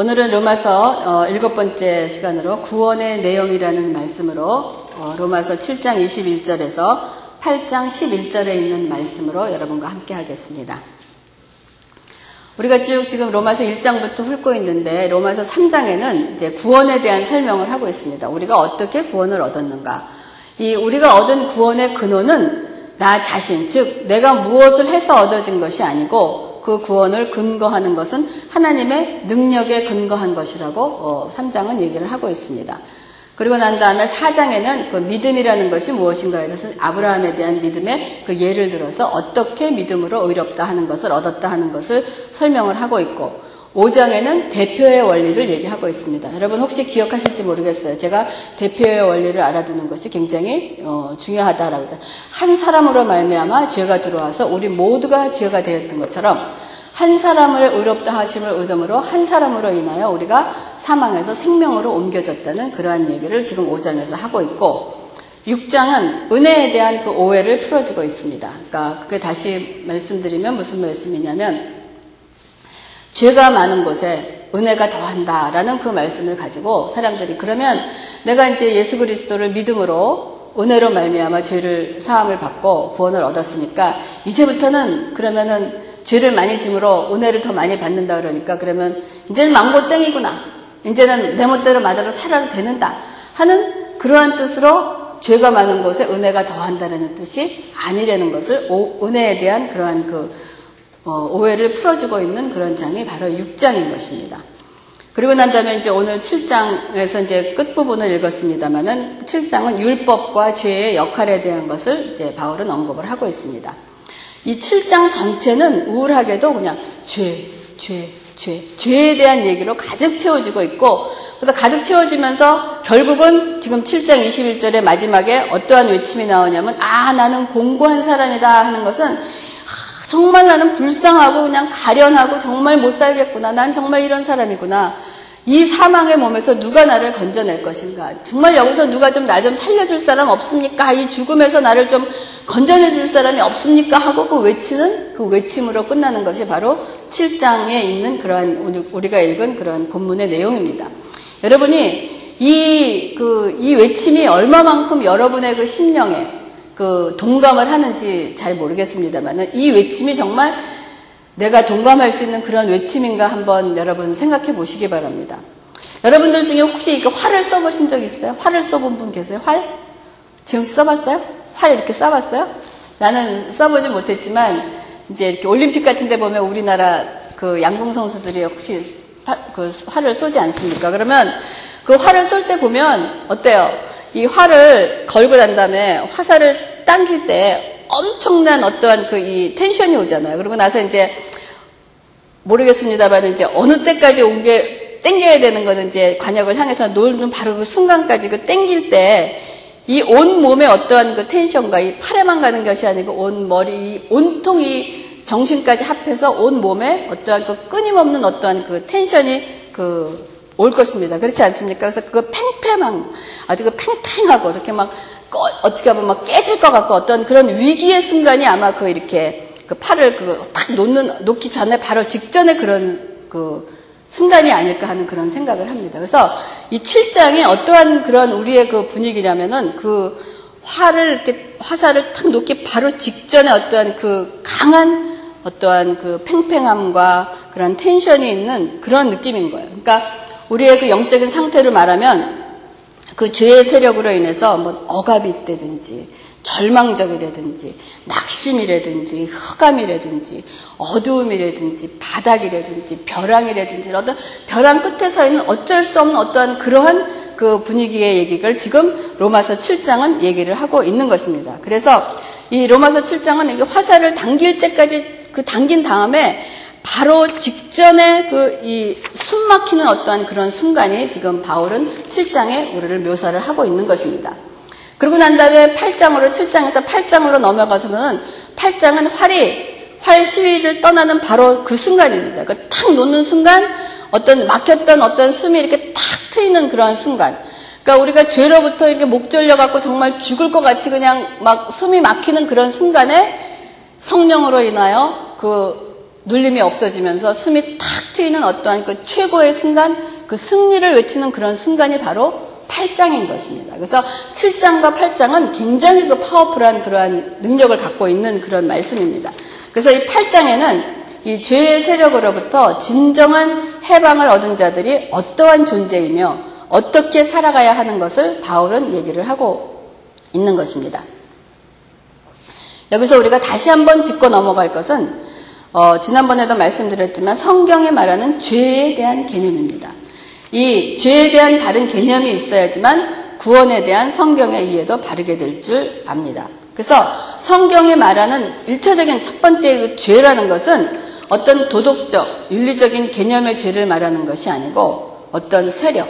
오늘은 로마서 어, 일곱 번째 시간으로 구원의 내용이라는 말씀으로 어, 로마서 7장 21절에서 8장 11절에 있는 말씀으로 여러분과 함께 하겠습니다. 우리가 쭉 지금 로마서 1장부터 훑고 있는데 로마서 3장에는 이제 구원에 대한 설명을 하고 있습니다. 우리가 어떻게 구원을 얻었는가? 이 우리가 얻은 구원의 근원은 나 자신, 즉 내가 무엇을 해서 얻어진 것이 아니고 그 구원을 근거하는 것은 하나님의 능력에 근거한 것이라고 어, 3장은 얘기를 하고 있습니다. 그리고 난 다음에 4장에는 그 믿음이라는 것이 무엇인가에 대해서 아브라함에 대한 믿음의 그 예를 들어서 어떻게 믿음으로 의롭다 하는 것을 얻었다 하는 것을 설명을 하고 있고 5장에는 대표의 원리를 얘기하고 있습니다. 여러분 혹시 기억하실지 모르겠어요. 제가 대표의 원리를 알아두는 것이 굉장히 어, 중요하다라고 한 사람으로 말미암아 죄가 들어와서 우리 모두가 죄가 되었던 것처럼 한 사람을 의롭다 하심을 의dom으로 한 사람으로 인하여 우리가 사망에서 생명으로 옮겨졌다는 그러한 얘기를 지금 5장에서 하고 있고 6장은 은혜에 대한 그 오해를 풀어주고 있습니다. 그러니까 그게 다시 말씀드리면 무슨 말씀이냐면 죄가 많은 곳에 은혜가 더한다라는 그 말씀을 가지고 사람들이 그러면 내가 이제 예수 그리스도를 믿음으로 은혜로 말미암아 죄를 사함을 받고 구원을 얻었으니까 이제부터는 그러면은 죄를 많이 짐으로 은혜를 더 많이 받는다 그러니까 그러면 이제는 망고 땡이구나. 이제는 내 멋대로 마다로 살아도 되는다 하는 그러한 뜻으로 죄가 많은 곳에 은혜가 더한다는 뜻이 아니라는 것을 은혜에 대한 그러한 그 어, 오해를 풀어주고 있는 그런 장이 바로 6장인 것입니다. 그리고 난 다음에 이제 오늘 7장에서 이제 끝부분을 읽었습니다만은 7장은 율법과 죄의 역할에 대한 것을 이제 바울은 언급을 하고 있습니다. 이 7장 전체는 우울하게도 그냥 죄, 죄, 죄, 죄에 대한 얘기로 가득 채워지고 있고, 그래서 가득 채워지면서 결국은 지금 7장 21절의 마지막에 어떠한 외침이 나오냐면, 아, 나는 공고한 사람이다 하는 것은 정말 나는 불쌍하고 그냥 가련하고 정말 못 살겠구나. 난 정말 이런 사람이구나. 이 사망의 몸에서 누가 나를 건져낼 것인가? 정말 여기서 누가 좀 나좀 살려줄 사람 없습니까? 이 죽음에서 나를 좀 건져내줄 사람이 없습니까? 하고 그 외치는 그 외침으로 끝나는 것이 바로 7장에 있는 그러한 우리가 읽은 그러한 본문의 내용입니다. 여러분이 이, 그, 이 외침이 얼마만큼 여러분의 그 심령에 그 동감을 하는지 잘 모르겠습니다만 이 외침이 정말 내가 동감할 수 있는 그런 외침인가 한번 여러분 생각해 보시기 바랍니다. 여러분들 중에 혹시 그 활을 써보신 적 있어요? 활을 써본 분 계세요? 활? 지금 써봤어요? 활 이렇게 써봤어요? 나는 써보지 못했지만 이제 이렇게 올림픽 같은 데 보면 우리나라 그 양궁 선수들이 혹시 그 활을 쏘지 않습니까? 그러면 그 활을 쏠 때 보면 어때요? 이 활을 걸고 난 다음에 화살을 당길 때 엄청난 어떠한 그 이 텐션이 오잖아요. 그러고 나서 이제 모르겠습니다만 이제 어느 때까지 온 게 땡겨야 되는 거는 이제 관역을 향해서 놓는 바로 그 순간까지 그 땡길 때 이 온 몸의 어떠한 그 텐션과 이 팔에만 가는 것이 아니고 온 머리, 온통이 정신까지 합해서 온 몸에 어떠한 그 끊임없는 어떠한 그 텐션이 그 올 것입니다. 그렇지 않습니까? 그래서 그 팽팽한, 아주 그 팽팽하고 이렇게 막 어떻게 보면 막 깨질 것 같고 어떤 그런 위기의 순간이 아마 그 이렇게 그 팔을 그딱 놓는 놓기 전에 바로 직전에 그런 그 순간이 아닐까 하는 그런 생각을 합니다. 그래서 이 7장이 어떠한 그런 우리의 그 분위기냐면은 그 화를 이렇게 화살을 탁 놓기 바로 직전에 어떠한 그 강한 어떠한 그 팽팽함과 그런 텐션이 있는 그런 느낌인 거예요. 그러니까 우리의 그 영적인 상태를 말하면 그 죄의 세력으로 인해서 뭐 억압이 있다든지 절망적이라든지 낙심이라든지 흑암이라든지 어두움이라든지 바닥이라든지 벼랑이라든지 어떤 벼랑 끝에 서 있는 어쩔 수 없는 어떠한 그러한 그 분위기의 얘기를 지금 로마서 7장은 얘기를 하고 있는 것입니다. 그래서 이 로마서 7장은 이게 화살을 당길 때까지 그 당긴 다음에 바로 직전에 그 이 숨 막히는 어떠한 그런 순간이 지금 바울은 7장에 우리를 묘사를 하고 있는 것입니다. 그리고 난 다음에 8장으로 7장에서 8장으로 넘어가서는 8장은 활이 활 시위를 떠나는 바로 그 순간입니다. 그 탁 놓는 순간 어떤 막혔던 어떤 숨이 이렇게 탁 트이는 그런 순간. 그러니까 우리가 죄로부터 이렇게 목 졸려 갖고 정말 죽을 것 같이 그냥 막 숨이 막히는 그런 순간에 성령으로 인하여 그 눌림이 없어지면서 숨이 탁 트이는 어떠한 그 최고의 순간, 그 승리를 외치는 그런 순간이 바로 8장인 것입니다. 그래서 7장과 8장은 굉장히 그 파워풀한 그러한 능력을 갖고 있는 그런 말씀입니다. 그래서 이 8장에는 이 죄의 세력으로부터 진정한 해방을 얻은 자들이 어떠한 존재이며 어떻게 살아가야 하는 것을 바울은 얘기를 하고 있는 것입니다. 여기서 우리가 다시 한번 짚고 넘어갈 것은 어, 지난번에도 말씀드렸지만 성경에 말하는 죄에 대한 개념입니다. 이 죄에 대한 바른 개념이 있어야지만 구원에 대한 성경의 이해도 바르게 될 줄 압니다. 그래서 성경에 말하는 일차적인 첫 번째 그 죄라는 것은 어떤 도덕적, 윤리적인 개념의 죄를 말하는 것이 아니고 어떤 세력,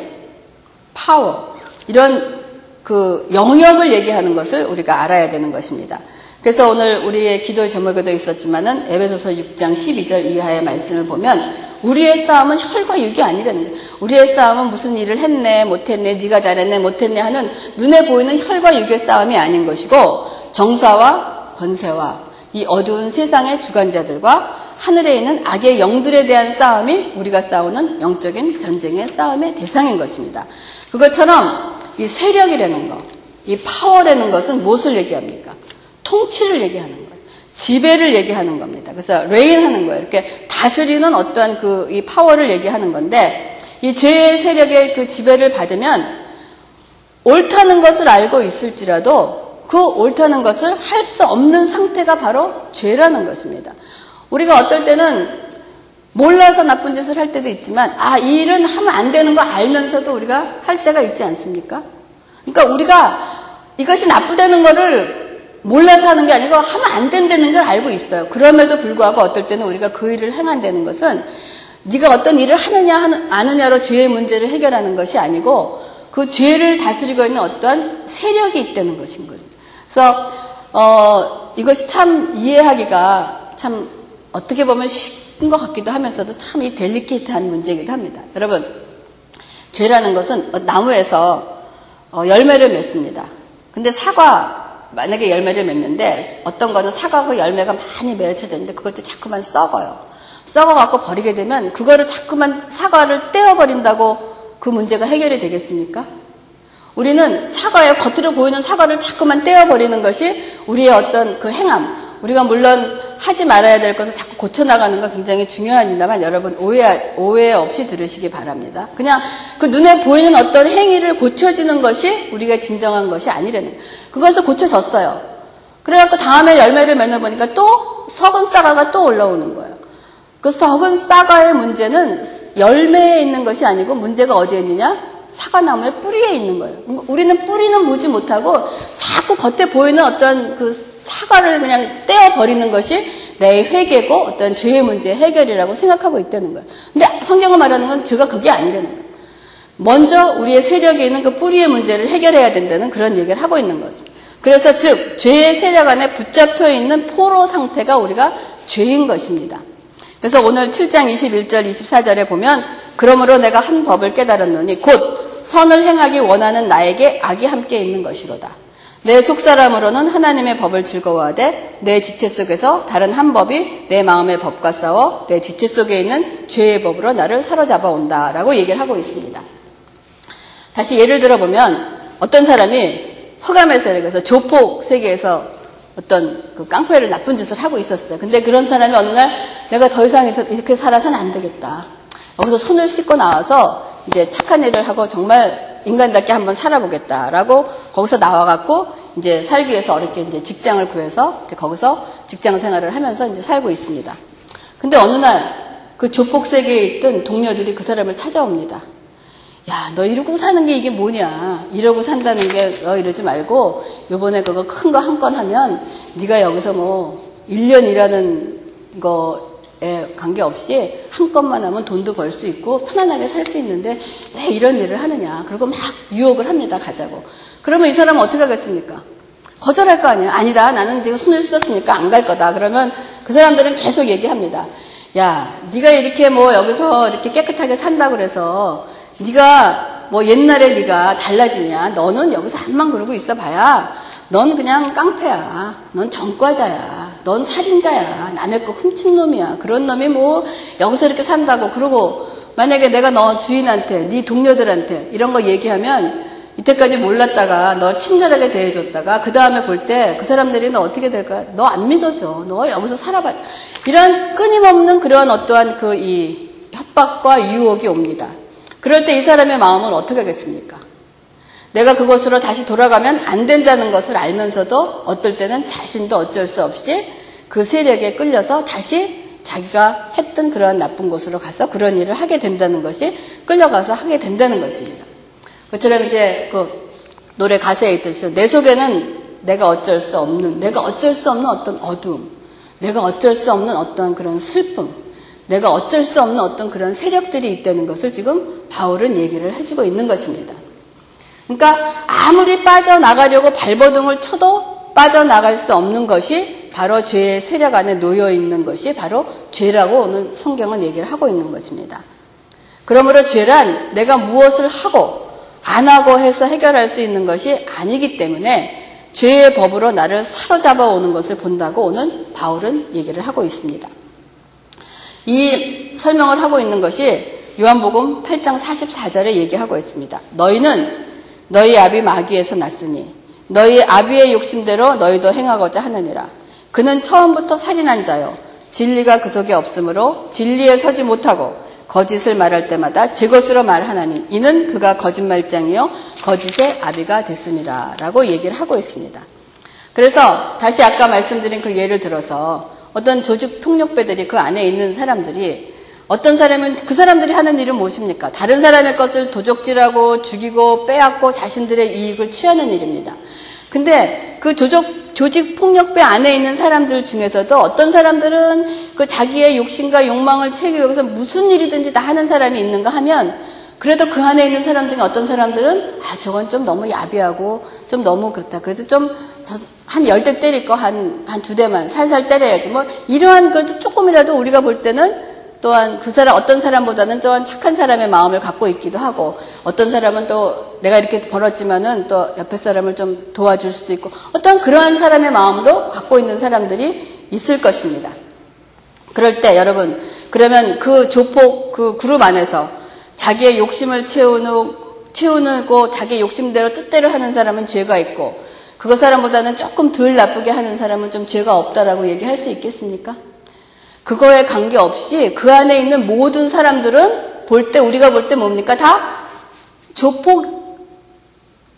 파워, 이런 그 영역을 얘기하는 것을 우리가 알아야 되는 것입니다. 그래서 오늘 우리의 기도의 제목에도 있었지만은 에베소서 6장 12절 이하의 말씀을 보면 우리의 싸움은 혈과 육이 아니라는 거예요. 우리의 싸움은 무슨 일을 했네, 못했네, 네가 잘했네, 못했네 하는 눈에 보이는 혈과 육의 싸움이 아닌 것이고 정사와 권세와 이 어두운 세상의 주관자들과 하늘에 있는 악의 영들에 대한 싸움이 우리가 싸우는 영적인 전쟁의 싸움의 대상인 것입니다. 그것처럼 이 세력이라는 것, 이 파워라는 것은 무엇을 얘기합니까? 통치를 얘기하는 거예요. 지배를 얘기하는 겁니다. 그래서 reign 하는 거예요. 이렇게 다스리는 어떠한 그 이 파워를 얘기하는 건데 이 죄의 세력의 그 지배를 받으면 옳다는 것을 알고 있을지라도 그 옳다는 것을 할 수 없는 상태가 바로 죄라는 것입니다. 우리가 어떨 때는 몰라서 나쁜 짓을 할 때도 있지만 아, 이 일은 하면 안 되는 거 알면서도 우리가 할 때가 있지 않습니까? 그러니까 우리가 이것이 나쁘다는 거를 몰라서 하는 게 아니고 하면 안 된다는 걸 알고 있어요. 그럼에도 불구하고 어떨 때는 우리가 그 일을 행한다는 것은 네가 어떤 일을 하느냐 아느냐로 죄의 문제를 해결하는 것이 아니고 그 죄를 다스리고 있는 어떠한 세력이 있다는 것인 거예요. 그래서 어, 이것이 참 이해하기가 참 어떻게 보면 쉬운 것 같기도 하면서도 참 이 델리케이트한 문제이기도 합니다. 여러분 죄라는 것은 나무에서 어, 열매를 맺습니다. 근데 사과 만약에 열매를 맺는데 어떤 거는 사과고 열매가 많이 맺혀졌는데 그것도 자꾸만 썩어요. 썩어갖고 버리게 되면 그거를 자꾸만 사과를 떼어버린다고 그 문제가 해결이 되겠습니까? 우리는 사과의 겉으로 보이는 사과를 자꾸만 떼어버리는 것이 우리의 어떤 그 행함, 우리가 물론 하지 말아야 될 것을 자꾸 고쳐나가는 건 굉장히 중요합니다만 여러분 오해, 오해 없이 들으시기 바랍니다. 그냥 그 눈에 보이는 어떤 행위를 고쳐지는 것이 우리가 진정한 것이 아니라는 거예요. 그것을 고쳐졌어요. 그래갖고 다음에 열매를 맺어보니까 또 썩은 사과가 또 올라오는 거예요. 그 썩은 사과의 문제는 열매에 있는 것이 아니고 문제가 어디에 있느냐? 사과나무의 뿌리에 있는 거예요. 우리는 뿌리는 보지 못하고 자꾸 겉에 보이는 어떤 그 사과를 그냥 떼어버리는 것이 내 회개고 어떤 죄의 문제 해결이라고 생각하고 있다는 거예요. 근데 성경을 말하는 건 죄가 그게 아니라는 거예요. 먼저 우리의 세력에 있는 그 뿌리의 문제를 해결해야 된다는 그런 얘기를 하고 있는 거죠. 그래서 즉 죄의 세력 안에 붙잡혀 있는 포로 상태가 우리가 죄인 것입니다. 그래서 오늘 7장 21절 24절에 보면 그러므로 내가 한 법을 깨달았노니 곧 선을 행하기 원하는 나에게 악이 함께 있는 것이로다. 내 속사람으로는 하나님의 법을 즐거워하되 내 지체 속에서 다른 한 법이 내 마음의 법과 싸워 내 지체 속에 있는 죄의 법으로 나를 사로잡아 온다라고 얘기를 하고 있습니다. 다시 예를 들어 보면 어떤 사람이 허감의 세력에서 조폭 세계에서 어떤 그 깡패를 나쁜 짓을 하고 있었어요. 근데 그런 사람이 어느 날 내가 더 이상 이렇게 살아서는 안 되겠다. 여기서 손을 씻고 나와서 이제 착한 일을 하고 정말 인간답게 한번 살아보겠다라고 거기서 나와갖고 이제 살기 위해서 어렵게 이제 직장을 구해서 이제 거기서 직장 생활을 하면서 이제 살고 있습니다. 근데 어느 날 그 조폭 세계에 있던 동료들이 그 사람을 찾아옵니다. 야, 너 이러고 사는 게 이게 뭐냐? 이러고 산다는 게 너 이러지 말고 요번에 그거 큰 거 한 건 하면 네가 여기서 뭐 1년 일하는 거에 관계없이 한 건만 하면 돈도 벌 수 있고 편안하게 살 수 있는데 왜 이런 일을 하느냐. 그리고 막 유혹을 합니다. 가자고. 그러면 이 사람은 어떻게 하겠습니까? 거절할 거 아니에요. 아니다. 나는 지금 손을 씻었으니까 안 갈 거다. 그러면 그 사람들은 계속 얘기합니다. 야, 네가 이렇게 뭐 여기서 이렇게 깨끗하게 산다 그래서 네가 뭐 옛날에 네가 달라지냐? 너는 여기서 한만 그러고 있어 봐야 넌 그냥 깡패야. 넌 전과자야. 넌 살인자야. 남의 거 훔친 놈이야. 그런 놈이 뭐 여기서 이렇게 산다고 그러고 만약에 내가 너 주인한테 네 동료들한테 이런 거 얘기하면 이때까지 몰랐다가 너 친절하게 대해줬다가 그 다음에 볼 때 그 사람들이 너 어떻게 될까? 너 안 믿어줘. 너 여기서 살아봐. 이런 끊임없는 그런 어떠한 그 이 협박과 유혹이 옵니다. 그럴 때 이 사람의 마음은 어떻게 하겠습니까? 내가 그곳으로 다시 돌아가면 안 된다는 것을 알면서도 어떨 때는 자신도 어쩔 수 없이 그 세력에 끌려서 다시 자기가 했던 그러한 나쁜 곳으로 가서 그런 일을 하게 된다는 것이 끌려가서 하게 된다는 것입니다. 그처럼 이제 그 노래 가사에 있듯이 내 속에는 내가 어쩔 수 없는, 내가 어쩔 수 없는 어떤 어두움, 내가 어쩔 수 없는 어떤 그런 슬픔, 내가 어쩔 수 없는 어떤 그런 세력들이 있다는 것을 지금 바울은 얘기를 해주고 있는 것입니다. 그러니까 아무리 빠져나가려고 발버둥을 쳐도 빠져나갈 수 없는 것이 바로 죄의 세력 안에 놓여 있는 것이 바로 죄라고 오늘 성경은 얘기를 하고 있는 것입니다. 그러므로 죄란 내가 무엇을 하고 안 하고 해서 해결할 수 있는 것이 아니기 때문에 죄의 법으로 나를 사로잡아 오는 것을 본다고 오늘 바울은 얘기를 하고 있습니다. 이 설명을 하고 있는 것이 요한복음 8장 44절에 얘기하고 있습니다. 너희는 너희 아비 마귀에서 났으니 너희 아비의 욕심대로 너희도 행하고자 하느니라. 그는 처음부터 살인한 자요. 진리가 그 속에 없으므로 진리에 서지 못하고 거짓을 말할 때마다 제 것으로 말하나니 이는 그가 거짓말장이요 거짓의 아비가 됐습니다. 라고 얘기를 하고 있습니다. 그래서 다시 아까 말씀드린 그 예를 들어서 어떤 조직 폭력배들이 그 안에 있는 사람들이 어떤 사람은 그 사람들이 하는 일은 무엇입니까? 다른 사람의 것을 도적질하고 죽이고 빼앗고 자신들의 이익을 취하는 일입니다. 근데 그 조직, 조직 폭력배 안에 있는 사람들 중에서도 어떤 사람들은 그 자기의 욕심과 욕망을 채우기 위해서 무슨 일이든지 다 하는 사람이 있는가 하면 그래도 그 안에 있는 사람 중에 어떤 사람들은 아 저건 좀 너무 야비하고 좀 너무 그렇다. 그래도 좀 한 열 대 때릴 거 한 한 두 대만 살살 때려야지. 뭐 이러한 것도 조금이라도 우리가 볼 때는 또한 그 사람 어떤 사람보다는 좀 착한 사람의 마음을 갖고 있기도 하고 어떤 사람은 또 내가 이렇게 벌었지만은 또 옆에 사람을 좀 도와줄 수도 있고 어떤 그러한 사람의 마음도 갖고 있는 사람들이 있을 것입니다. 그럴 때 여러분 그러면 그 조폭 그 그룹 안에서 자기의 욕심을 채우는 채우고 자기 욕심대로 뜻대로 하는 사람은 죄가 있고 그거 사람보다는 조금 덜 나쁘게 하는 사람은 좀 죄가 없다라고 얘기할 수 있겠습니까? 그거에 관계없이 그 안에 있는 모든 사람들은 볼 때 우리가 볼 때 뭡니까? 다 조폭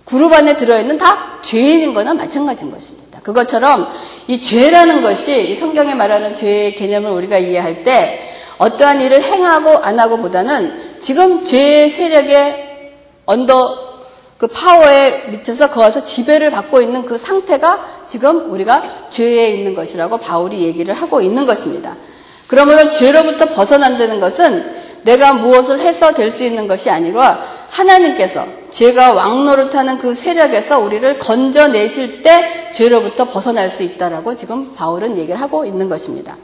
그룹 안에 들어있는 다 죄인인 거나 마찬가지인 것입니다. 그것처럼 이 죄라는 것이 이 성경에 말하는 죄의 개념을 우리가 이해할 때 어떠한 일을 행하고 안 하고 보다는 지금 죄의 세력의 언더 그 파워에 밑에서 거기서 지배를 받고 있는 그 상태가 지금 우리가 죄에 있는 것이라고 바울이 얘기를 하고 있는 것입니다. 그러므로 죄로부터 벗어난다는 것은 내가 무엇을 해서 될 수 있는 것이 아니라 하나님께서 죄가 왕노릇하는 그 세력에서 우리를 건져내실 때 죄로부터 벗어날 수 있다라고 지금 바울은 얘기를 하고 있는 것입니다.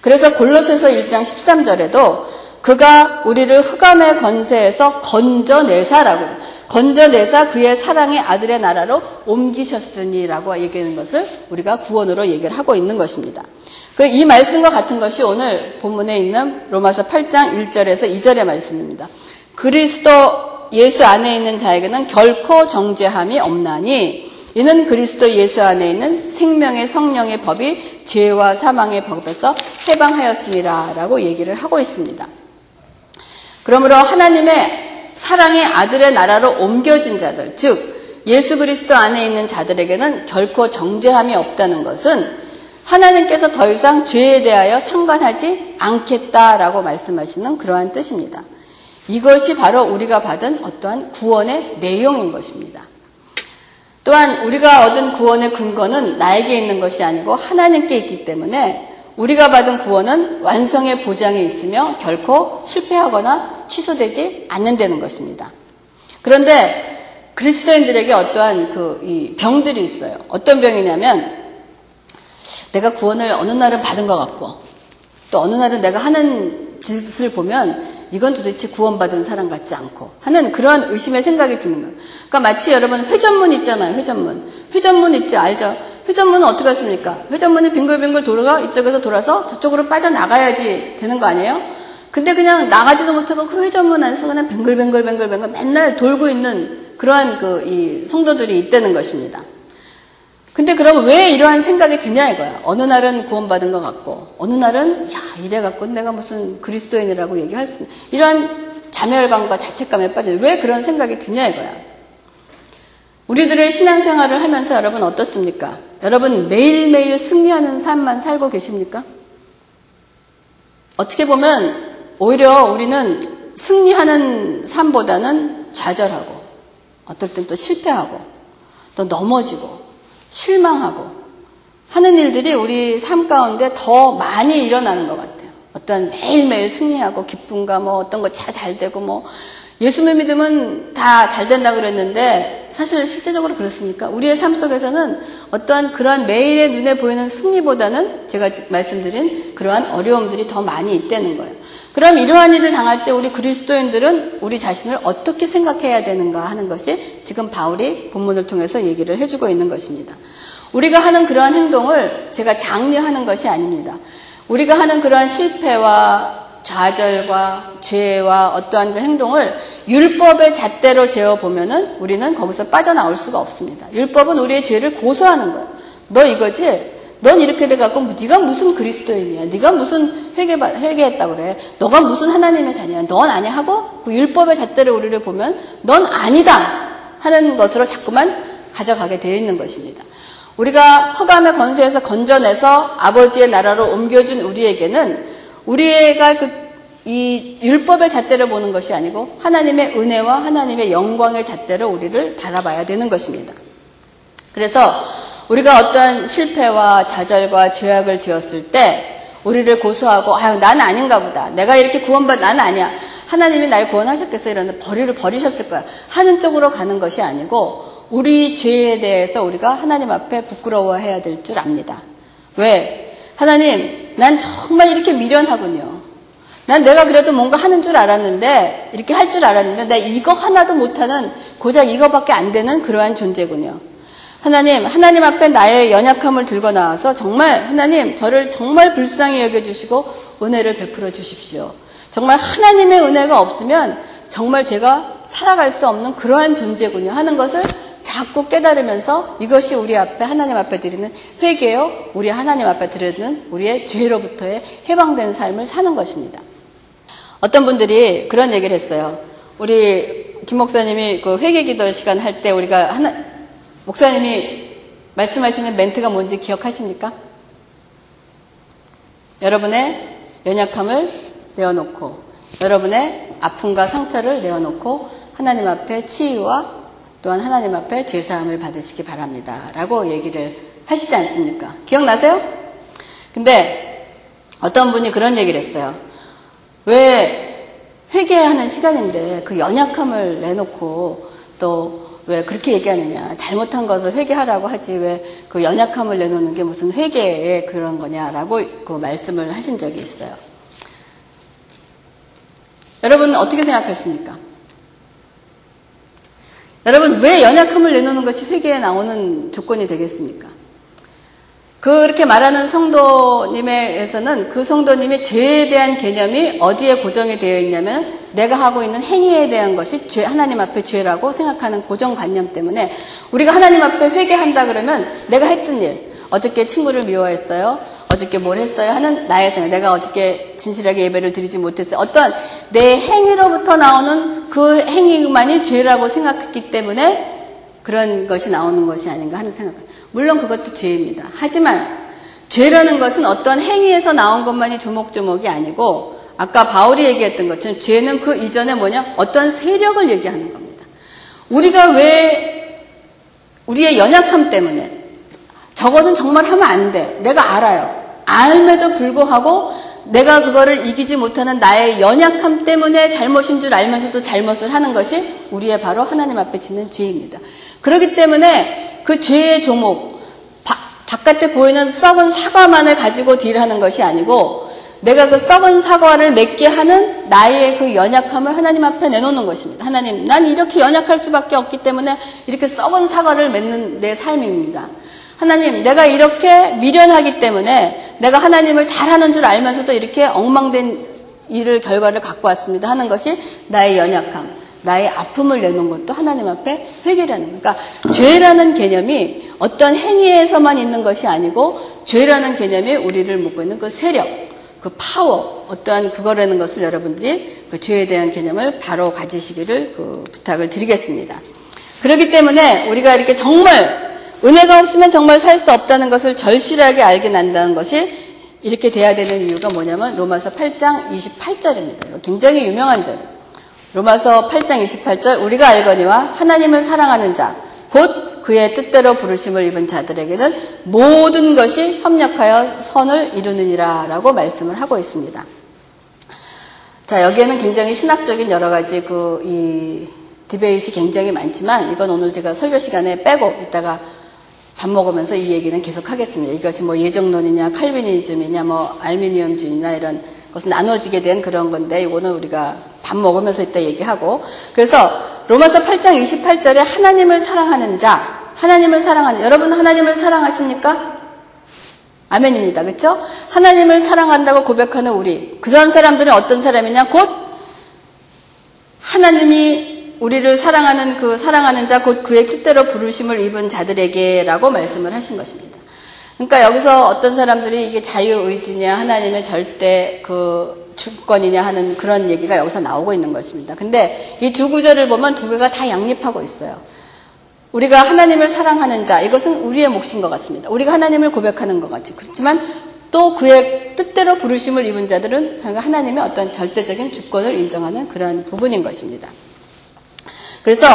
그래서 골로새서 1장 13절에도 그가 우리를 흑암의 건세에서 건져내사라고 건져내사 그의 사랑의 아들의 나라로 옮기셨으니라고 얘기하는 것을 우리가 구원으로 얘기를 하고 있는 것입니다. 그이 말씀과 같은 것이 오늘 본문에 있는 로마서 8장 1절에서 2절의 말씀입니다. 그리스도 예수 안에 있는 자에게는 결코 정죄함이 없나니 이는 그리스도 예수 안에 있는 생명의 성령의 법이 죄와 사망의 법에서 해방하였습니다 라고 얘기를 하고 있습니다. 그러므로 하나님의 사랑의 아들의 나라로 옮겨진 자들, 즉 예수 그리스도 안에 있는 자들에게는 결코 정죄함이 없다는 것은 하나님께서 더 이상 죄에 대하여 상관하지 않겠다라고 말씀하시는 그러한 뜻입니다. 이것이 바로 우리가 받은 어떠한 구원의 내용인 것입니다. 또한 우리가 얻은 구원의 근거는 나에게 있는 것이 아니고 하나님께 있기 때문에 우리가 받은 구원은 완성의 보장에 있으며 결코 실패하거나 취소되지 않는다는 것입니다. 그런데 그리스도인들에게 어떠한 그 병들이 있어요. 어떤 병이냐면 내가 구원을 어느 날은 받은 것 같고 또 어느 날은 내가 하는 짓을 보면 이건 도대체 구원받은 사람 같지 않고 하는 그런 의심의 생각이 드는 거예요. 그러니까 마치 여러분 회전문 있잖아요. 회전문. 회전문 있지 알죠? 회전문은 어떻게 하십니까? 회전문이 빙글빙글 돌아가 이쪽에서 돌아서 저쪽으로 빠져나가야지 되는 거 아니에요? 근데 그냥 나가지도 못하고 그 회전문 안에서 그냥 뱅글뱅글뱅글뱅글 맨날 돌고 있는 그러한 그 이 성도들이 있다는 것입니다. 근데 그럼 왜 이러한 생각이 드냐 이거야. 어느 날은 구원받은 것 같고, 어느 날은, 야, 이래갖고 내가 무슨 그리스도인이라고 얘기할 수, 이러한 자멸감과 자책감에 빠져. 왜 그런 생각이 드냐 이거야. 우리들의 신앙생활을 하면서 여러분 어떻습니까? 여러분 매일매일 승리하는 삶만 살고 계십니까? 어떻게 보면 오히려 우리는 승리하는 삶보다는 좌절하고, 어떨 땐 또 실패하고, 또 넘어지고, 실망하고 하는 일들이 우리 삶 가운데 더 많이 일어나는 것 같아요. 어떤 매일매일 승리하고 기쁨과 뭐 어떤 거잘 되고 뭐 예수를 믿으면 다 잘 된다 그랬는데 사실 실제적으로 그렇습니까? 우리의 삶 속에서는 어떠한 그러한 매일의 눈에 보이는 승리보다는 제가 말씀드린 그러한 어려움들이 더 많이 있다는 거예요. 그럼 이러한 일을 당할 때 우리 그리스도인들은 우리 자신을 어떻게 생각해야 되는가 하는 것이 지금 바울이 본문을 통해서 얘기를 해주고 있는 것입니다. 우리가 하는 그러한 행동을 제가 장려하는 것이 아닙니다. 우리가 하는 그러한 실패와 좌절과 죄와 어떠한 그 행동을 율법의 잣대로 재어 보면은 우리는 거기서 빠져나올 수가 없습니다. 율법은 우리의 죄를 고소하는 거예요. 너 이거지? 넌 이렇게 돼갖고 네가 무슨 그리스도인이야? 네가 무슨 회개 회개했다 그래? 너가 무슨 하나님의 자녀야? 넌 아니야 하고 그 율법의 잣대를 우리를 보면 넌 아니다 하는 것으로 자꾸만 가져가게 되어 있는 것입니다. 우리가 허감의 권세에서 건져내서 아버지의 나라로 옮겨준 우리에게는 우리가 그 이 율법의 잣대를 보는 것이 아니고 하나님의 은혜와 하나님의 영광의 잣대로 우리를 바라봐야 되는 것입니다. 그래서 우리가 어떠한 실패와 좌절과 죄악을 지었을 때 우리를 고소하고 아유 난 아닌가 보다. 내가 이렇게 구원받 난 아니야. 하나님이 날 구원하셨겠어 이러는데 버리를 버리셨을 거야. 하는 쪽으로 가는 것이 아니고 우리 죄에 대해서 우리가 하나님 앞에 부끄러워해야 될 줄 압니다. 왜? 하나님, 난 정말 이렇게 미련하군요. 난 내가 그래도 뭔가 하는 줄 알았는데, 이렇게 할 줄 알았는데, 나 이거 하나도 못하는, 고작 이거밖에 안 되는 그러한 존재군요. 하나님, 하나님 앞에 나의 연약함을 들고 나와서 정말, 하나님, 저를 정말 불쌍히 여겨주시고, 은혜를 베풀어 주십시오. 정말 하나님의 은혜가 없으면, 정말 제가 살아갈 수 없는 그러한 존재군요. 하는 것을 자꾸 깨달으면서 이것이 우리 앞에 하나님 앞에 드리는 회개요. 우리 하나님 앞에 드리는 우리의 죄로부터의 해방된 삶을 사는 것입니다. 어떤 분들이 그런 얘기를 했어요. 우리 김 목사님이 그 회개기도 시간 할 때 우리가 하나 목사님이 말씀하시는 멘트가 뭔지 기억하십니까? 여러분의 연약함을 내어놓고 여러분의 아픔과 상처를 내어놓고 하나님 앞에 치유와 또한 하나님 앞에 죄사함을 받으시기 바랍니다. 라고 얘기를 하시지 않습니까? 기억나세요? 근데 어떤 분이 그런 얘기를 했어요. 왜 회개하는 시간인데 그 연약함을 내놓고 또 왜 그렇게 얘기하느냐. 잘못한 것을 회개하라고 하지 왜 그 연약함을 내놓는 게 무슨 회개의 그런 거냐라고 그 말씀을 하신 적이 있어요. 여러분 어떻게 생각하십니까? 여러분 왜 연약함을 내놓는 것이 회개에 나오는 조건이 되겠습니까? 그렇게 말하는 성도님에서는 그 성도님의 죄에 대한 개념이 어디에 고정이 되어 있냐면 내가 하고 있는 행위에 대한 것이 죄, 하나님 앞에 죄라고 생각하는 고정관념 때문에 우리가 하나님 앞에 회개한다 그러면 내가 했던 일, 어저께 친구를 미워했어요. 어저께 뭘 했어요? 하는 나의 생각. 내가 어저께 진실하게 예배를 드리지 못했어요. 어떤 내 행위로부터 나오는 그 행위만이 죄라고 생각했기 때문에 그런 것이 나오는 것이 아닌가 하는 생각. 물론 그것도 죄입니다. 하지만 죄라는 것은 어떤 행위에서 나온 것만이 조목조목이 아니고 아까 바울이 얘기했던 것처럼 죄는 그 이전에 뭐냐? 어떤 세력을 얘기하는 겁니다. 우리가 왜 우리의 연약함 때문에 저거는 정말 하면 안 돼. 내가 알아요. 알매도 불구하고 내가 그거를 이기지 못하는 나의 연약함 때문에 잘못인 줄 알면서도 잘못을 하는 것이 우리의 바로 하나님 앞에 짓는 죄입니다. 그렇기 때문에 그 죄의 조목, 바, 바깥에 보이는 썩은 사과만을 가지고 딜하는 것이 아니고 내가 그 썩은 사과를 맺게 하는 나의 그 연약함을 하나님 앞에 내놓는 것입니다. 하나님, 난 이렇게 연약할 수밖에 없기 때문에 이렇게 썩은 사과를 맺는 내 삶입니다. 하나님, 내가 이렇게 미련하기 때문에 내가 하나님을 잘하는 줄 알면서도 이렇게 엉망된 일을 결과를 갖고 왔습니다 하는 것이 나의 연약함, 나의 아픔을 내놓은 것도 하나님 앞에 회개라는 그러니까 죄라는 개념이 어떤 행위에서만 있는 것이 아니고 죄라는 개념이 우리를 묶고 있는 그 세력, 그 파워, 어떠한 그거라는 것을 여러분들이 그 죄에 대한 개념을 바로 가지시기를 그 부탁을 드리겠습니다. 그렇기 때문에 우리가 이렇게 정말 은혜가 없으면 정말 살 수 없다는 것을 절실하게 알게 난다는 것이 이렇게 돼야 되는 이유가 뭐냐면 로마서 8장 28절입니다. 굉장히 유명한 절. 로마서 8장 28절 우리가 알거니와 하나님을 사랑하는 자, 곧 그의 뜻대로 부르심을 입은 자들에게는 모든 것이 협력하여 선을 이루느니라 라고 말씀을 하고 있습니다. 자, 여기에는 굉장히 신학적인 여러 가지 그, 이, 디베이트이 굉장히 많지만 이건 오늘 제가 설교 시간에 빼고 이따가 밥 먹으면서 이 얘기는 계속 하겠습니다. 이것이 뭐 예정론이냐, 칼비니즘이냐, 뭐 알미니엄주의냐 이런 것은 나눠지게 된 그런 건데 이거는 우리가 밥 먹으면서 이따 얘기하고 그래서 로마서 8장 28절에 하나님을 사랑하는 자, 하나님을 사랑하는 여러분 하나님을 사랑하십니까? 아멘입니다. 그렇죠? 하나님을 사랑한다고 고백하는 우리 그런 사람들은 어떤 사람이냐? 곧 하나님이 우리를 사랑하는 그 사랑하는 자 곧 그의 뜻대로 부르심을 입은 자들에게라고 말씀을 하신 것입니다. 그러니까 여기서 어떤 사람들이 이게 자유의지냐 하나님의 절대 그 주권이냐 하는 그런 얘기가 여기서 나오고 있는 것입니다. 근데 이 두 구절을 보면 두 개가 다 양립하고 있어요. 우리가 하나님을 사랑하는 자, 이것은 우리의 몫인 것 같습니다. 우리가 하나님을 고백하는 것 같이. 그렇지만 또 그의 뜻대로 부르심을 입은 자들은 하나님의 어떤 절대적인 주권을 인정하는 그런 부분인 것입니다. 그래서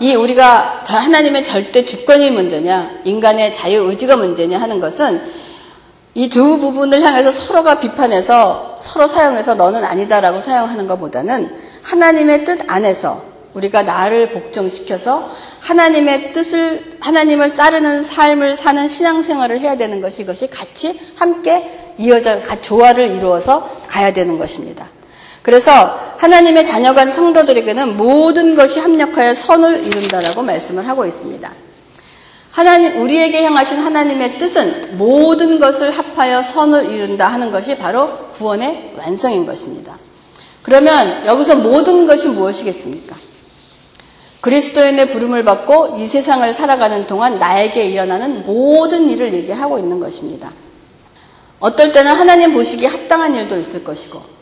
이 우리가 하나님의 절대 주권이 문제냐, 인간의 자유 의지가 문제냐 하는 것은 이 두 부분을 향해서 서로가 비판해서 서로 사용해서 너는 아니다라고 사용하는 것보다는 하나님의 뜻 안에서 우리가 나를 복종시켜서 하나님의 뜻을, 하나님을 따르는 삶을 사는 신앙생활을 해야 되는 것이 이것이 같이 함께 이어져, 조화를 이루어서 가야 되는 것입니다. 그래서 하나님의 자녀간 성도들에게는 모든 것이 합력하여 선을 이룬다라고 말씀을 하고 있습니다. 하나님, 우리에게 향하신 하나님의 뜻은 모든 것을 합하여 선을 이룬다 하는 것이 바로 구원의 완성인 것입니다. 그러면 여기서 모든 것이 무엇이겠습니까? 그리스도인의 부름을 받고 이 세상을 살아가는 동안 나에게 일어나는 모든 일을 얘기하고 있는 것입니다. 어떨 때는 하나님 보시기에 합당한 일도 있을 것이고,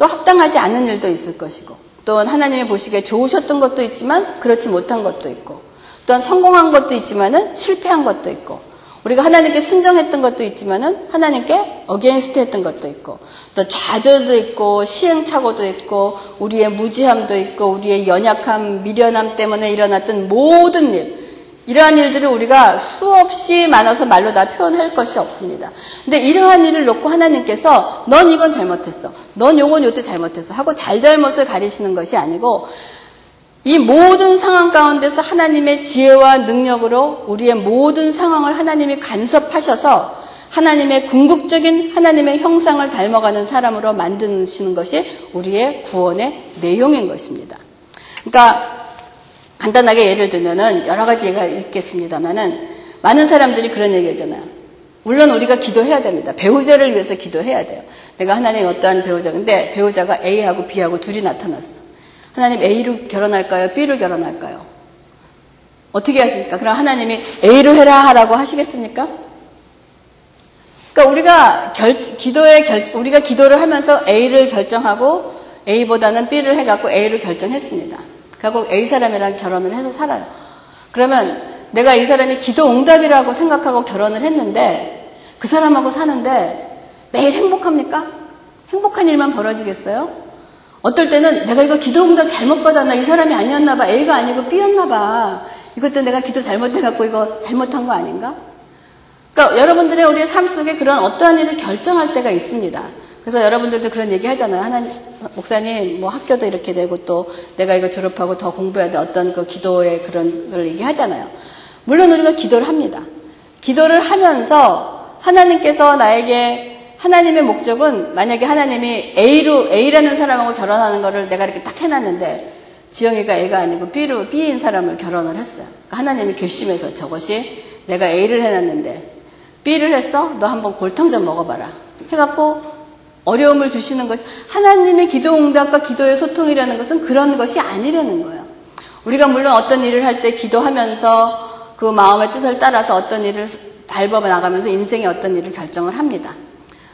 또 합당하지 않은 일도 있을 것이고 또한 하나님의 보시기에 좋으셨던 것도 있지만 그렇지 못한 것도 있고 또한 성공한 것도 있지만은 실패한 것도 있고 우리가 하나님께 순종했던 것도 있지만은 하나님께 against 했던 것도 있고 또 좌절도 있고 시행착오도 있고 우리의 무지함도 있고 우리의 연약함 미련함 때문에 일어났던 모든 일 이러한 일들을 우리가 수없이 많아서 말로 다 표현할 것이 없습니다. 근데 이러한 일을 놓고 하나님께서 넌 이건 잘못했어. 넌 요건 요때 잘못했어. 하고 잘잘못을 가리시는 것이 아니고 이 모든 상황 가운데서 하나님의 지혜와 능력으로 우리의 모든 상황을 하나님이 간섭하셔서 하나님의 궁극적인 하나님의 형상을 닮아가는 사람으로 만드시는 것이 우리의 구원의 내용인 것입니다. 그러니까 간단하게 예를 들면은 여러 가지 얘기가 있겠습니다만은 많은 사람들이 그런 얘기 하잖아요. 물론 우리가 기도해야 됩니다. 배우자를 위해서 기도해야 돼요. 내가 하나님 어떠한 배우자인데 배우자가 A하고 B하고 둘이 나타났어. 하나님 A로 결혼할까요? B로 결혼할까요? 어떻게 하십니까? 그럼 하나님이 A로 해라 하라고 하시겠습니까? 그러니까 우리가 결, 기도에 결, 우리가 기도를 하면서 A를 결정하고 A보다는 B를 해갖고 A를 결정했습니다. 결국 A 사람이랑 결혼을 해서 살아요. 그러면 내가 이 사람이 기도 응답이라고 생각하고 결혼을 했는데 그 사람하고 사는데 매일 행복합니까? 행복한 일만 벌어지겠어요? 어떨 때는 내가 이거 기도 응답 잘못 받았나? 이 사람이 아니었나 봐. A가 아니고 B였나 봐. 이것도 내가 기도 잘못해갖고 이거 잘못한 거 아닌가? 그러니까 여러분들의 우리의 삶 속에 그런 어떠한 일을 결정할 때가 있습니다. 그래서 여러분들도 그런 얘기 하잖아요. 하나님, 목사님, 뭐 학교도 이렇게 되고 또 내가 이거 졸업하고 더 공부해야 돼. 어떤 그 기도의 그런 걸 얘기 하잖아요. 물론 우리가 기도를 합니다. 기도를 하면서 하나님께서 나에게 하나님의 목적은 만약에 하나님이 A로 A라는 사람하고 결혼하는 거를 내가 이렇게 딱 해놨는데 지영이가 A가 아니고 B로 B인 사람을 결혼을 했어요. 그러니까 하나님이 결심해서 저것이 내가 A를 해놨는데 B를 했어? 너 한번 골탕 좀 먹어봐라. 해갖고 어려움을 주시는 것이 하나님의 기도 응답과 기도의 소통이라는 것은 그런 것이 아니라는 거예요. 우리가 물론 어떤 일을 할 때 기도하면서 그 마음의 뜻을 따라서 어떤 일을 밟아 나가면서 인생의 어떤 일을 결정을 합니다.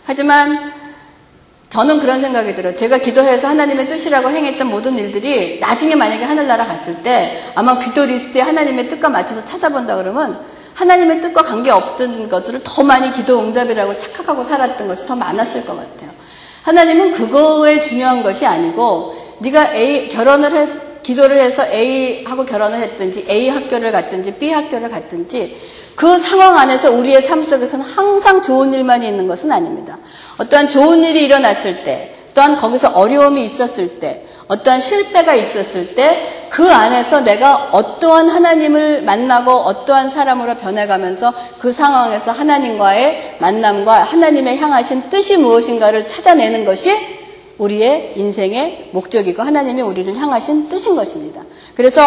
하지만 저는 그런 생각이 들어요. 제가 기도해서 하나님의 뜻이라고 행했던 모든 일들이 나중에 만약에 하늘나라 갔을 때 아마 기도 리스트에 하나님의 뜻과 맞춰서 찾아본다 그러면 하나님의 뜻과 관계없던 것들을 더 많이 기도 응답이라고 착각하고 살았던 것이 더 많았을 것 같아요. 하나님은 그거에 중요한 것이 아니고 네가 A 결혼을 해 기도를 해서 A하고 결혼을 했든지 A 학교를 갔든지 B 학교를 갔든지 그 상황 안에서 우리의 삶 속에서는 항상 좋은 일만이 있는 것은 아닙니다. 어떠한 좋은 일이 일어났을 때, 또한 거기서 어려움이 있었을 때, 어떠한 실패가 있었을 때 그 안에서 내가 어떠한 하나님을 만나고 어떠한 사람으로 변해가면서 그 상황에서 하나님과의 만남과 하나님의 향하신 뜻이 무엇인가를 찾아내는 것이 우리의 인생의 목적이고 하나님이 우리를 향하신 뜻인 것입니다. 그래서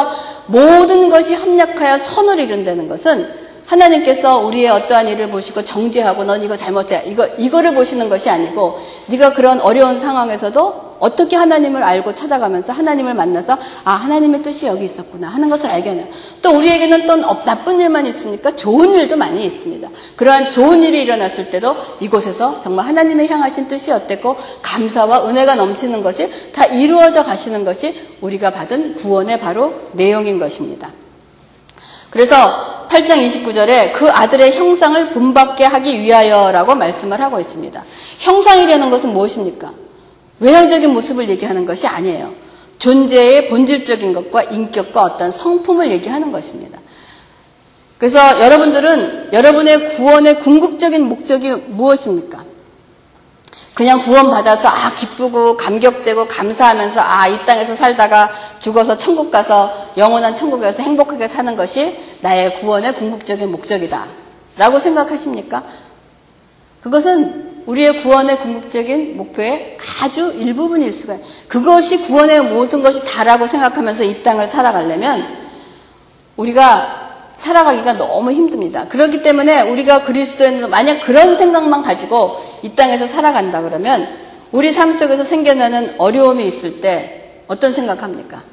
모든 것이 합력하여 선을 이룬다는 것은 하나님께서 우리의 어떠한 일을 보시고 정죄하고 넌 이거 잘못해 이거 이거를 보시는 것이 아니고 네가 그런 어려운 상황에서도 어떻게 하나님을 알고 찾아가면서 하나님을 만나서 아 하나님의 뜻이 여기 있었구나 하는 것을 알게 하는 또 우리에게는 또 나쁜 일만 있으니까 좋은 일도 많이 있습니다. 그러한 좋은 일이 일어났을 때도 이곳에서 정말 하나님의 향하신 뜻이 어땠고 감사와 은혜가 넘치는 것이 다 이루어져 가시는 것이 우리가 받은 구원의 바로 내용인 것입니다. 그래서 8장 29절에 그 아들의 형상을 본받게 하기 위하여라고 말씀을 하고 있습니다. 형상이라는 것은 무엇입니까? 외형적인 모습을 얘기하는 것이 아니에요. 존재의 본질적인 것과 인격과 어떤 성품을 얘기하는 것입니다. 그래서 여러분들은 여러분의 구원의 궁극적인 목적이 무엇입니까? 그냥 구원받아서 아 기쁘고 감격되고 감사하면서 아 이 땅에서 살다가 죽어서 천국 가서 영원한 천국에서 행복하게 사는 것이 나의 구원의 궁극적인 목적이다. 라고 생각하십니까? 그것은 우리의 구원의 궁극적인 목표의 아주 일부분일 수가 있어요. 그것이 구원의 모든 것이 다라고 생각하면서 이 땅을 살아가려면 우리가 살아가기가 너무 힘듭니다. 그렇기 때문에 우리가 그리스도인 만약 그런 생각만 가지고 이 땅에서 살아간다 그러면 우리 삶 속에서 생겨나는 어려움이 있을 때 어떤 생각합니까?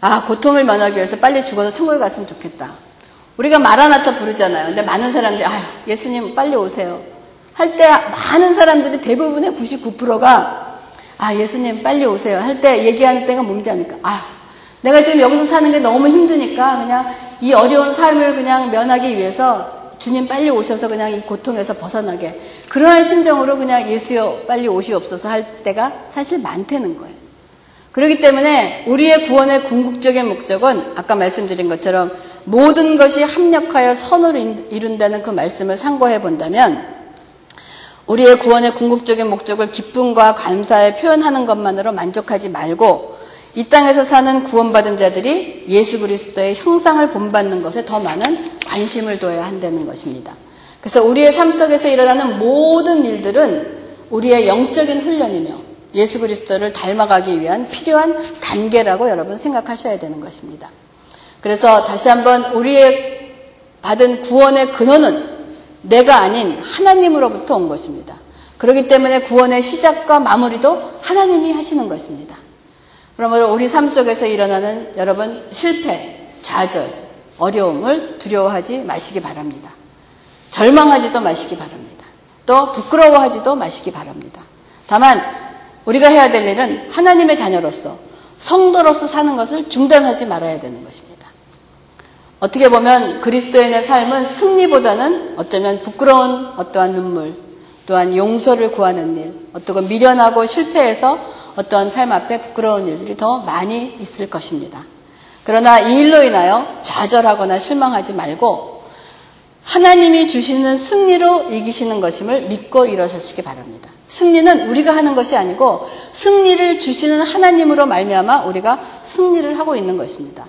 아, 고통을 면하기 위해서 빨리 죽어서 천국에 갔으면 좋겠다. 우리가 마라나타 부르잖아요. 근데 많은 사람들이, 아, 예수님 빨리 오세요. 할 때 많은 사람들이 대부분의 99%가, 아, 예수님 빨리 오세요. 할 때 얘기하는 때가 뭔지 아니까 아, 내가 지금 여기서 사는 게 너무 힘드니까 그냥 이 어려운 삶을 그냥 면하기 위해서 주님 빨리 오셔서 그냥 이 고통에서 벗어나게 그러한 심정으로 그냥 예수여 빨리 오시옵소서 할 때가 사실 많다는 거예요. 그렇기 때문에 우리의 구원의 궁극적인 목적은 아까 말씀드린 것처럼 모든 것이 합력하여 선을 이룬다는 그 말씀을 상고해 본다면 우리의 구원의 궁극적인 목적을 기쁨과 감사에 표현하는 것만으로 만족하지 말고 이 땅에서 사는 구원받은 자들이 예수 그리스도의 형상을 본받는 것에 더 많은 관심을 둬야 한다는 것입니다. 그래서 우리의 삶 속에서 일어나는 모든 일들은 우리의 영적인 훈련이며 예수 그리스도를 닮아가기 위한 필요한 단계라고 여러분 생각하셔야 되는 것입니다. 그래서 다시 한번 우리의 받은 구원의 근원은 내가 아닌 하나님으로부터 온 것입니다. 그렇기 때문에 구원의 시작과 마무리도 하나님이 하시는 것입니다. 그러므로 우리 삶 속에서 일어나는 여러분 실패, 좌절, 어려움을 두려워하지 마시기 바랍니다. 절망하지도 마시기 바랍니다. 또 부끄러워하지도 마시기 바랍니다. 다만 우리가 해야 될 일은 하나님의 자녀로서 성도로서 사는 것을 중단하지 말아야 되는 것입니다. 어떻게 보면 그리스도인의 삶은 승리보다는 어쩌면 부끄러운 어떠한 눈물, 또한 용서를 구하는 일, 어떠한 미련하고 실패해서 어떠한 삶 앞에 부끄러운 일들이 더 많이 있을 것입니다. 그러나 이 일로 인하여 좌절하거나 실망하지 말고 하나님이 주시는 승리로 이기시는 것임을 믿고 일어서시기 바랍니다. 승리는 우리가 하는 것이 아니고 승리를 주시는 하나님으로 말미암아 우리가 승리를 하고 있는 것입니다.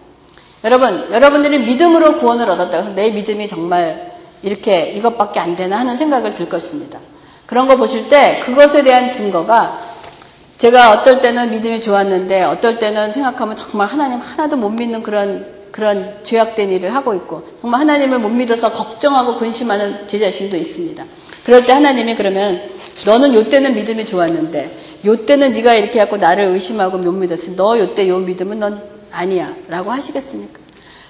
여러분, 여러분들이 믿음으로 구원을 얻었다고 해서 내 믿음이 정말 이렇게 이것밖에 안 되나 하는 생각을 들 것입니다. 그런 거 보실 때 그것에 대한 증거가 제가 어떨 때는 믿음이 좋았는데 어떨 때는 생각하면 정말 하나님 하나도 못 믿는 그런 그런 죄악된 일을 하고 있고 정말 하나님을 못 믿어서 걱정하고 근심하는 제 자신도 있습니다. 그럴 때 하나님이 그러면 너는 요때는 믿음이 좋았는데 요때는 네가 이렇게 하고 나를 의심하고 못 믿었으니 너 요때 요 믿음은 넌 아니야 라고 하시겠습니까?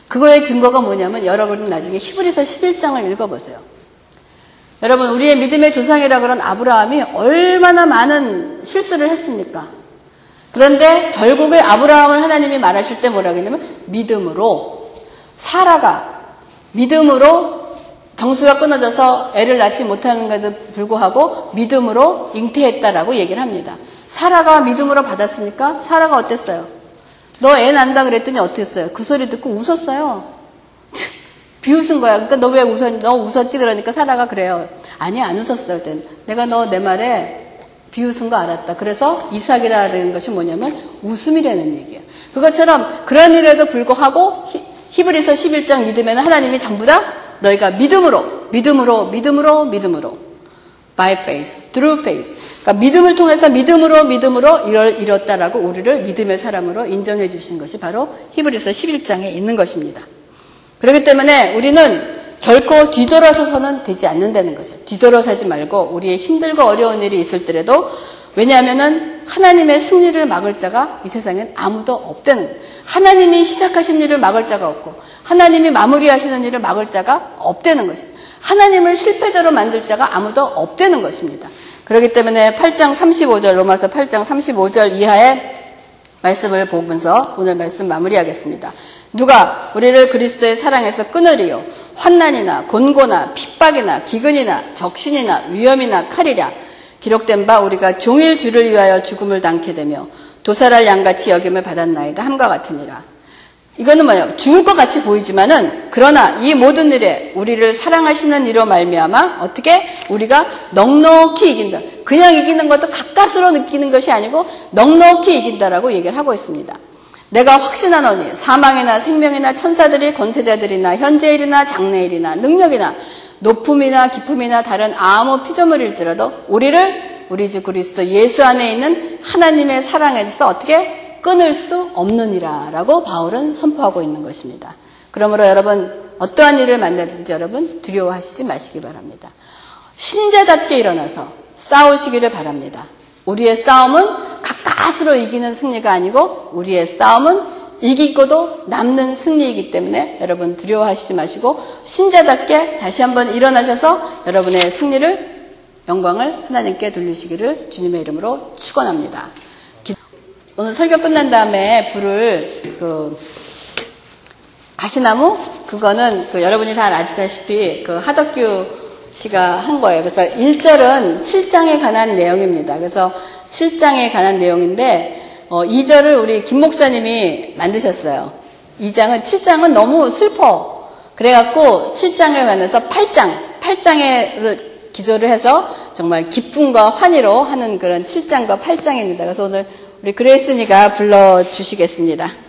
그거의 증거가 뭐냐면 여러분은 나중에 히브리서 11장을 읽어보세요. 여러분 우리의 믿음의 조상이라 그런 아브라함이 얼마나 많은 실수를 했습니까? 그런데 결국에 아브라함을 하나님이 말하실 때 뭐라고 했냐면 믿음으로 사라가 믿음으로 경수가 끊어져서 애를 낳지 못하는 것에도 불구하고 믿음으로 잉태했다라고 얘기를 합니다. 사라가 믿음으로 받았습니까? 사라가 어땠어요? 너 애 난다 그랬더니 어땠어요? 그 소리 듣고 웃었어요. 비웃은 거야. 그러니까 너 왜 웃었, 너 웃었지? 그러니까 사라가 그래요. 아니, 안 웃었어. 그때 내가 너 내 말에 비웃은 거 알았다. 그래서 이삭이라는 것이 뭐냐면 웃음이라는 얘기예요. 그것처럼 그런 일에도 불구하고 히, 브리서 11장 믿으면 하나님이 전부 다 너희가 믿음으로, 믿음으로, 믿음으로, 믿음으로. by faith, through faith. 그러니까 믿음을 통해서 믿음으로, 믿음으로 이럴, 이뤘다라고 우리를 믿음의 사람으로 인정해 주신 것이 바로 히브리서 11장에 있는 것입니다. 그렇기 때문에 우리는 결코 뒤돌아서서는 되지 않는다는 거죠. 뒤돌아서지 말고 우리의 힘들고 어려운 일이 있을 때라도 왜냐하면은 하나님의 승리를 막을 자가 이 세상엔 아무도 없다는 하나님이 시작하신 일을 막을 자가 없고 하나님이 마무리하시는 일을 막을 자가 없다는 것입니다. 하나님을 실패자로 만들 자가 아무도 없다는 것입니다. 그렇기 때문에 8장 35절 로마서 8장 35절 이하의 말씀을 보면서 오늘 말씀 마무리하겠습니다. 누가 우리를 그리스도의 사랑에서 끊으리요 환난이나 곤고나 핍박이나 기근이나 적신이나 위험이나 칼이랴 기록된 바 우리가 종일 주를 위하여 죽음을 당케 되며 도살할 양같이 여김을 받았나이다 함과 같으니라. 이거는 뭐냐 죽을 것 같이 보이지만은 그러나 이 모든 일에 우리를 사랑하시는 이로 말미암아 어떻게 우리가 넉넉히 이긴다. 그냥 이기는 것도 가까스로 느끼는 것이 아니고 넉넉히 이긴다라고 얘기를 하고 있습니다. 내가 확신하노니 사망이나 생명이나 천사들이 권세자들이나 현재일이나 장래일이나 능력이나 높음이나 기쁨이나 다른 아무 피조물일지라도 우리를 우리 주 그리스도 예수 안에 있는 하나님의 사랑에서 어떻게 끊을 수 없느니라 라고 바울은 선포하고 있는 것입니다. 그러므로 여러분 어떠한 일을 만나든지 여러분 두려워하시지 마시기 바랍니다. 신자답게 일어나서 싸우시기를 바랍니다. 우리의 싸움은 가까스로 이기는 승리가 아니고 우리의 싸움은 이기고도 남는 승리이기 때문에 여러분 두려워하시지 마시고 신자답게 다시 한번 일어나셔서 여러분의 승리를 영광을 하나님께 돌리시기를 주님의 이름으로 축원합니다. 오늘 설교 끝난 다음에 불을 그 가시나무 그거는 그 여러분이 다 아시다시피 그 하덕규 씨가 한 거예요. 그래서 1절은 7장에 관한 내용입니다. 그래서 7장에 관한 내용인데 어, 2절을 우리 김 목사님이 만드셨어요. 2장은 7장은 너무 슬퍼. 그래갖고 7장에 관해서 8장, 8장에 기조를 해서 정말 기쁨과 환희로 하는 그런 7장과 8장입니다. 그래서 오늘 우리 그레이스니가 불러주시겠습니다.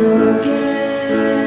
Forget.